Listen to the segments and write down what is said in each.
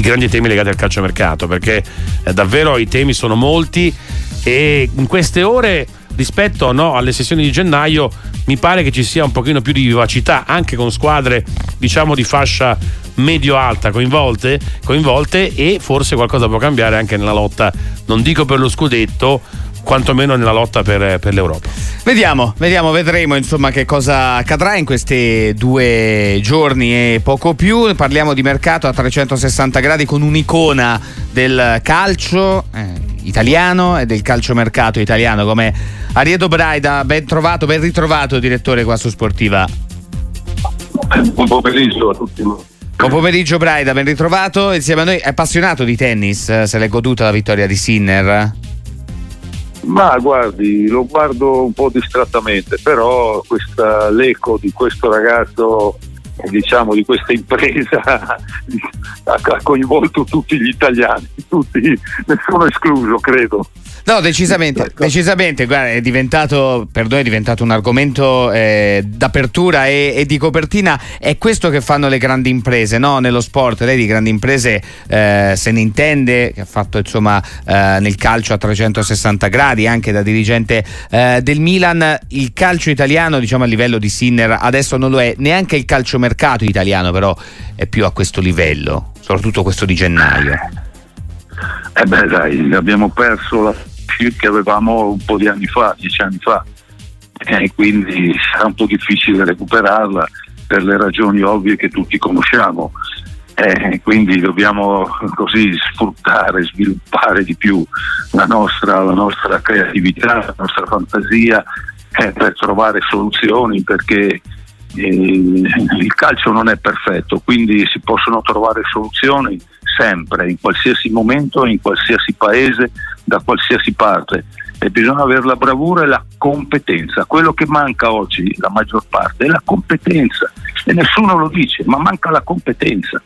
i grandi temi legati al calciomercato, perché eh, davvero i temi sono molti e in queste ore rispetto no, alle sessioni di gennaio mi pare che ci sia un pochino più di vivacità anche con squadre diciamo di fascia medio-alta coinvolte, coinvolte e forse qualcosa può cambiare anche nella lotta, non dico per lo scudetto, quantomeno nella lotta per, per, l'Europa. Vediamo, vediamo, vedremo insomma che cosa accadrà in questi due giorni e poco più. Parliamo di mercato a 360 gradi con un'icona del calcio eh, italiano e del calciomercato italiano come Ariedo Braida. Ben trovato, ben ritrovato direttore qua su Sportiva. Buon pomeriggio a tutti. Buon pomeriggio Braida, ben ritrovato insieme a noi. È appassionato di tennis, se l'è goduta la vittoria di Sinner? Ma guardi, lo guardo un po' distrattamente, però questa, l'eco di questo ragazzo, diciamo di questa impresa, ha coinvolto tutti gli italiani, tutti, nessuno escluso, credo. No, decisamente, ecco. decisamente, guarda, è diventato, per noi è diventato un argomento eh, d'apertura e, e, di copertina, è questo che fanno le grandi imprese, no? Nello sport, lei di grandi imprese eh, se ne intende, che ha fatto insomma eh, nel calcio a 360 gradi, anche da dirigente eh, del Milan, il calcio italiano diciamo a livello di Sinner adesso non lo è, neanche il calciomercato italiano però è più a questo livello, soprattutto questo di gennaio. Eh beh dai, abbiamo perso la che avevamo un po' di anni fa, dieci anni fa, e quindi sarà un po' difficile recuperarla per le ragioni ovvie che tutti conosciamo. Eh, quindi dobbiamo così sfruttare, sviluppare di più la nostra, la nostra creatività, la nostra fantasia eh, per trovare soluzioni perché il calcio non è perfetto, quindi si possono trovare soluzioni sempre, in qualsiasi momento, in qualsiasi paese, da qualsiasi parte. E bisogna avere la bravura e la competenza. Quello che manca oggi, la maggior parte, è la competenza. E nessuno lo dice, ma manca la competenza.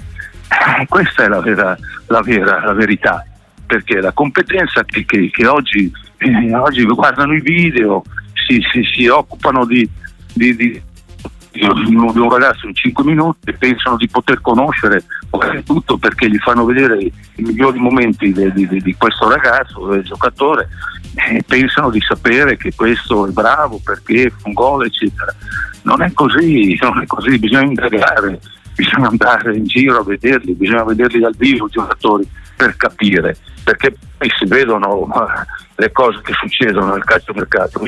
Eh, questa è la, vera, la, vera, la verità. Perché la competenza che, che, che oggi, eh, oggi, guardano i video, si, si, si occupano di, di, di di un ragazzo in 5 minuti pensano di poter conoscere tutto perché gli fanno vedere i migliori momenti di, di, di questo ragazzo, del giocatore, e pensano di sapere che questo è bravo perché fa un gol, eccetera. Non è così, non è così, bisogna indagare, bisogna andare in giro a vederli, bisogna vederli dal vivo i giocatori per capire, perché poi si vedono le cose che succedono nel calcio mercato.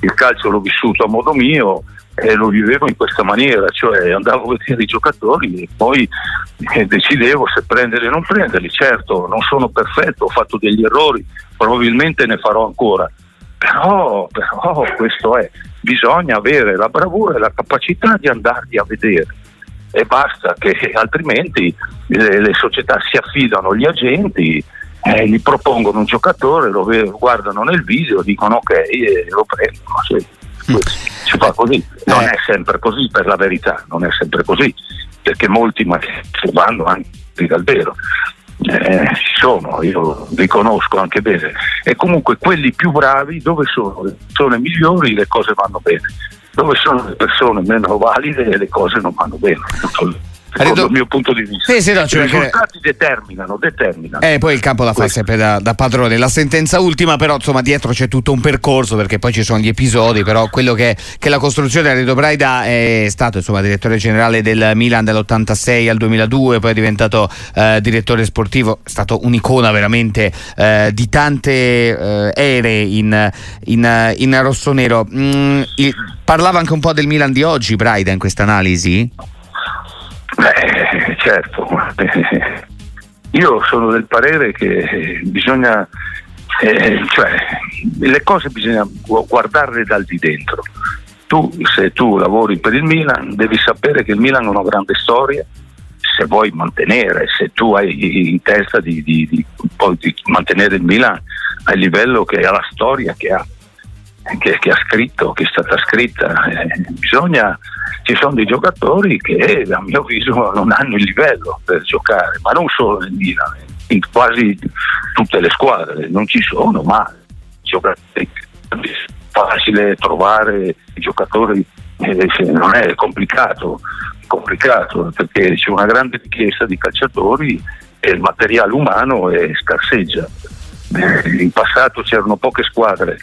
Il calcio l'ho vissuto a modo mio, e lo vivevo in questa maniera, cioè andavo a vedere i giocatori e poi eh, decidevo se prenderli o non prenderli. Certo, non sono perfetto, ho fatto degli errori, probabilmente ne farò ancora, però, però questo è, bisogna avere la bravura e la capacità di andarli a vedere e basta che altrimenti le, le società si affidano agli agenti eh, gli propongono un giocatore, lo guardano nel video, dicono ok e lo prendono. Sì si fa così. Non eh. è sempre così per la verità, non è sempre così, perché molti vanno anche dal vero. Eh, ci sono, io li conosco anche bene. E comunque quelli più bravi, dove sono le persone migliori, le cose vanno bene. Dove sono le persone meno valide, le cose non vanno bene secondo il mio punto di vista. Sì, sì, no, I risultati che... determinano, determinano. Eh, poi il campo la fa sempre da, da, padrone. La sentenza ultima, però, insomma, dietro c'è tutto un percorso perché poi ci sono gli episodi. Però quello che, che la costruzione di Redo Braida è stato insomma direttore generale del Milan dall'86 al 2002, poi è diventato eh, direttore sportivo, è stato un'icona veramente eh, di tante eh, ere in, in, in rossonero. Mm, il, parlava anche un po' del Milan di oggi, Braida, in questa analisi? Beh, certo, io sono del parere che bisogna, eh, cioè, le cose bisogna guardarle dal di dentro. Tu, se tu lavori per il Milan, devi sapere che il Milan ha una grande storia, se vuoi mantenere, se tu hai in testa di, di, di, di mantenere il Milan al livello che ha la storia che ha, che, che ha scritto, che è stata scritta, eh, bisogna ci sono dei giocatori che a mio avviso non hanno il livello per giocare, ma non solo nel Milan, in quasi tutte le squadre, non ci sono, ma giocatori facile trovare i giocatori eh, non è complicato, complicato perché c'è una grande richiesta di calciatori e il materiale umano è scarseggia. Eh, in passato c'erano poche squadre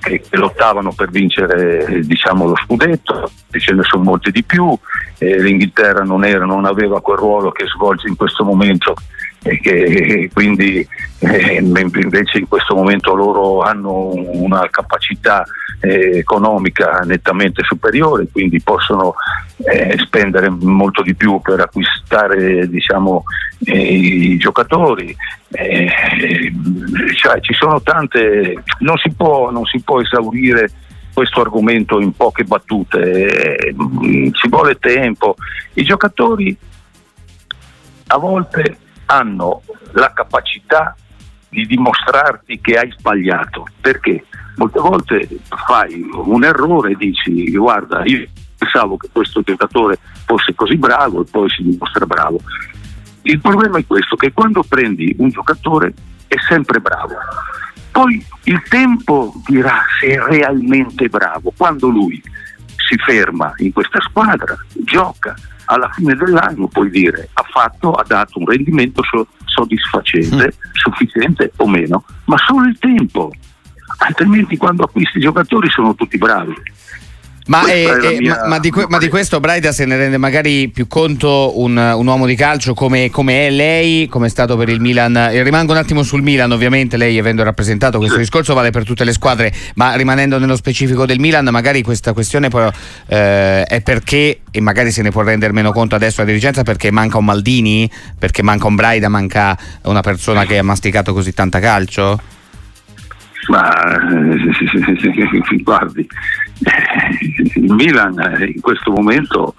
che, che lottavano per vincere diciamo, lo scudetto, ce ne sono molte di più, eh, l'Inghilterra non, era, non aveva quel ruolo che svolge in questo momento e che quindi eh, invece in questo momento loro hanno una capacità eh, economica nettamente superiore, quindi possono eh, spendere molto di più per acquistare diciamo, eh, i giocatori. Eh, cioè, ci sono tante, non si può, non si può esaurire questo argomento in poche battute, ci vuole tempo. I giocatori a volte hanno la capacità di dimostrarti che hai sbagliato. Perché? Molte volte fai un errore e dici guarda, io pensavo che questo giocatore fosse così bravo e poi si dimostra bravo. Il problema è questo, che quando prendi un giocatore è sempre bravo. Poi il tempo dirà se è realmente bravo. Quando lui si ferma in questa squadra, gioca, alla fine dell'anno puoi dire ha fatto, ha dato un rendimento soddisfacente, mm. sufficiente o meno, ma solo il tempo. Altrimenti quando acquisti i giocatori sono tutti bravi. Ma, eh, eh, ma, ma, di, ma, di, questo Braida se ne rende magari più conto un, un uomo di calcio come, come, è lei, come è stato per il Milan. E rimango un attimo sul Milan, ovviamente lei avendo rappresentato questo discorso vale per tutte le squadre, ma rimanendo nello specifico del Milan, magari questa questione poi, eh, è perché, e magari se ne può rendere meno conto adesso la dirigenza, perché manca un Maldini, perché manca un Braida, manca una persona che ha masticato così tanta calcio? Ma eh, guardi, il Milan eh, in questo momento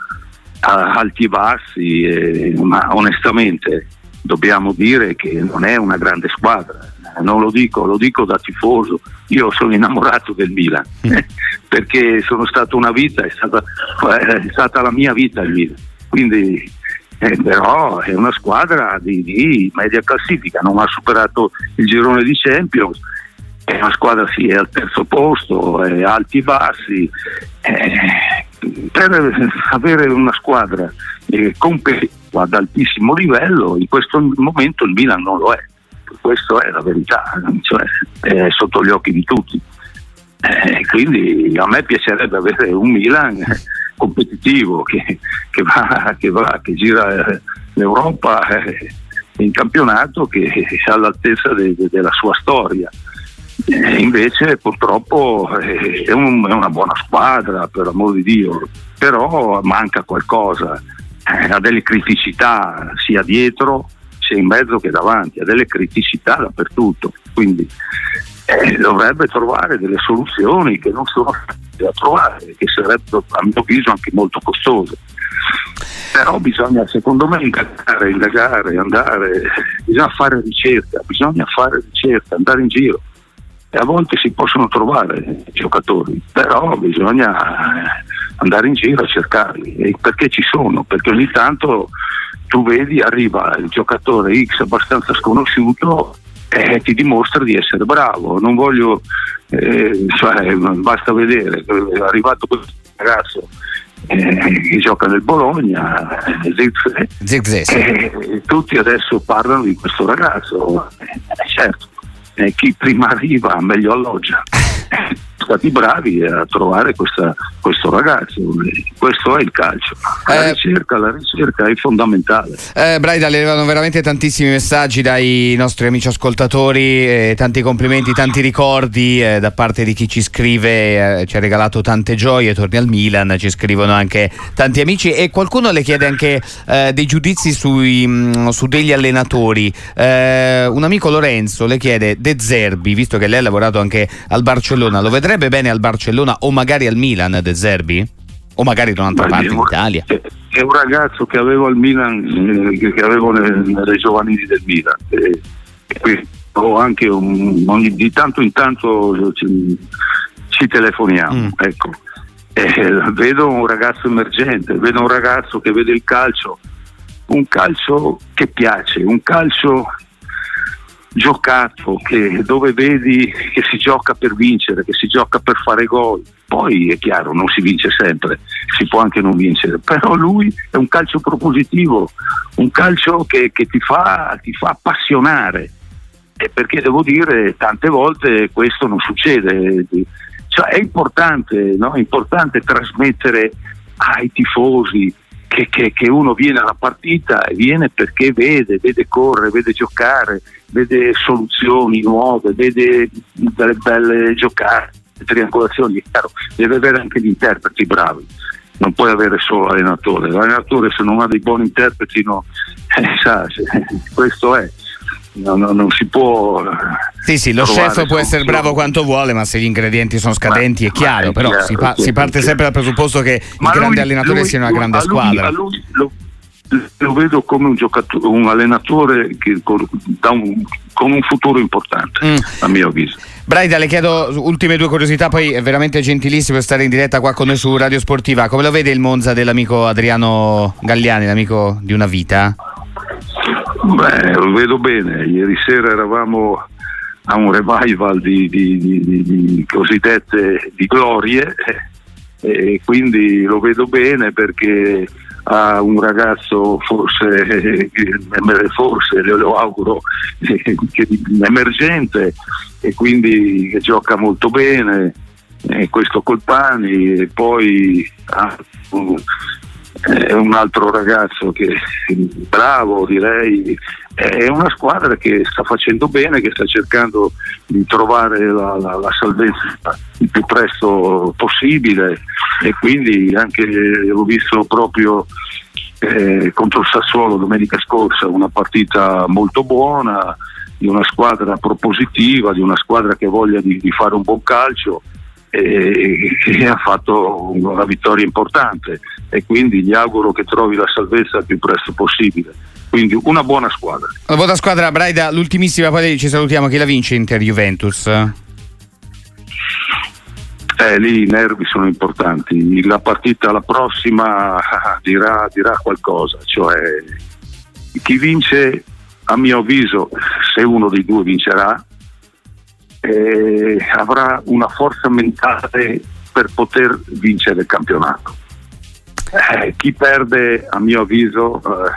ha alti e bassi, eh, ma onestamente dobbiamo dire che non è una grande squadra. Non lo dico, lo dico da tifoso. Io sono innamorato del Milan mm. perché sono stato una vita, è stata, è stata la mia vita il Milan. Quindi eh, però è una squadra di, di, media classifica, non ha superato il girone di Champions, è una squadra sì, è al terzo posto, è alti e bassi. Eh, per avere una squadra eh, competitiva ad altissimo livello, in questo momento il Milan non lo è. Questa è la verità, cioè, è sotto gli occhi di tutti. Eh, quindi a me piacerebbe avere un Milan competitivo che, che, va, che, va, che gira l'Europa eh, in campionato che è all'altezza de, de, della sua storia. Invece purtroppo eh, è, un, è, una buona squadra, per amor di Dio, però manca qualcosa, eh, ha delle criticità sia dietro sia in mezzo che davanti, ha delle criticità dappertutto, quindi eh, dovrebbe trovare delle soluzioni che non sono da trovare, che sarebbero a mio avviso anche molto costose. Però bisogna secondo me indagare, indagare, andare, bisogna fare ricerca, bisogna fare ricerca, andare in giro e a volte si possono trovare giocatori, però bisogna eh, andare in giro a cercarli, e perché ci sono, perché ogni tanto tu vedi arriva il giocatore X abbastanza sconosciuto e ti dimostra di essere bravo, non voglio, eh, cioè, basta vedere, è arrivato questo ragazzo eh, che gioca nel Bologna, eh, Zirkzee, eh, tutti adesso parlano di questo ragazzo, eh, certo eh, chi prima arriva meglio alloggia. Stati bravi a trovare questa, questo ragazzo. Questo è il calcio. La, eh, ricerca, la ricerca è fondamentale. Eh, Braida, le arrivano veramente tantissimi messaggi dai nostri amici ascoltatori, eh, tanti complimenti, tanti ricordi eh, da parte di chi ci scrive, eh, ci ha regalato tante gioie, torni al Milan, ci scrivono anche tanti amici e qualcuno le chiede anche eh, dei giudizi sui, mh, mm, su degli allenatori. un amico Lorenzo le chiede De Zerbi, visto che lei ha lavorato anche al Barcellona, lo vedrebbe bene al Barcellona o magari al Milan De Zerbi? O magari da un'altra parte in Italia? È un ragazzo che avevo al Milan, eh, che avevo nelle giovanili del Milan. E, e ho anche un, ogni, di tanto in tanto ci, ci telefoniamo. Mm. Ecco. Eh, vedo un ragazzo emergente, vedo un ragazzo che vede il calcio, un calcio che piace, un calcio giocato, che, dove vedi che si gioca per vincere, che si gioca per fare gol, Poi è chiaro, non si vince sempre, si può anche non vincere, però lui è un calcio propositivo, un calcio che, che ti, fa, ti fa appassionare. E perché devo dire, tante volte questo non succede. Cioè, è importante, no? è importante trasmettere ai tifosi che, che, che, uno viene alla partita e viene perché vede, vede correre, vede giocare, vede soluzioni nuove, vede delle belle giocate, triangolazioni, chiaro, deve avere anche gli interpreti bravi. Non puoi avere solo l'allenatore, l'allenatore se non ha dei buoni interpreti no, eh, sa, questo è no, no, non si può. Sì, sì, lo chef può essere bravo quanto vuole, ma se gli ingredienti sono scadenti ma, è chiaro, è però chiaro, si, pa- si, parte sempre dal presupposto che ma il lui, grande allenatore lui, sia una grande lui, squadra. Lo, lo, vedo come un, giocatore, un allenatore che, con, un, con, un, futuro importante, mm. a mio avviso. Braida, le chiedo ultime due curiosità, poi è veramente gentilissimo stare in diretta qua con noi su Radio Sportiva. Come lo vede il Monza dell'amico Adriano Galliani, l'amico di una vita? Beh, lo vedo bene. Ieri sera eravamo a un revival di, di, di, di cosiddette glorie e quindi lo vedo bene perché ha un ragazzo forse, forse lo auguro, emergente e quindi gioca molto bene, questo Colpani e poi ha è un altro ragazzo che bravo direi. È una squadra che sta facendo bene che sta cercando di trovare la, la, la salvezza il più presto possibile. E quindi anche l'ho visto proprio eh, contro il Sassuolo domenica scorsa una partita molto buona di una squadra propositiva di una squadra che ha voglia di, di fare un buon calcio e, e ha fatto una vittoria importante e quindi gli auguro che trovi la salvezza il più presto possibile. Quindi una buona squadra. Una buona squadra, Braida, l'ultimissima, poi ci salutiamo. Chi la vince Inter Juventus? Eh, lì i nervi sono importanti. La partita la prossima dirà, dirà qualcosa, cioè chi vince, a mio avviso, se uno dei due vincerà, eh, avrà una forza mentale per poter vincere il campionato. Eh, chi perde, a mio avviso, eh,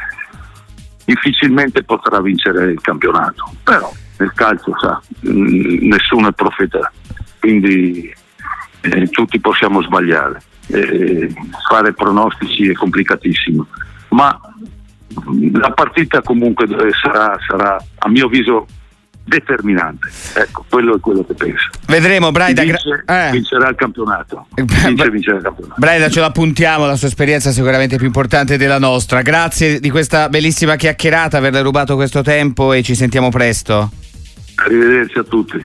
difficilmente potrà vincere il campionato, però nel calcio sa, mh, mm, nessuno è profeta, quindi eh, tutti possiamo sbagliare. Fare pronostici è complicatissimo, ma la partita comunque sarà, sarà a mio avviso determinante. Ecco, quello è quello che penso. Vedremo, Braida. Vince, eh. Vincerà il campionato. Vince, vincerà il campionato. Braida, ce l'appuntiamo, la sua esperienza è sicuramente più importante della nostra. Grazie di questa bellissima chiacchierata, averle rubato questo tempo e ci sentiamo presto. Arrivederci a tutti.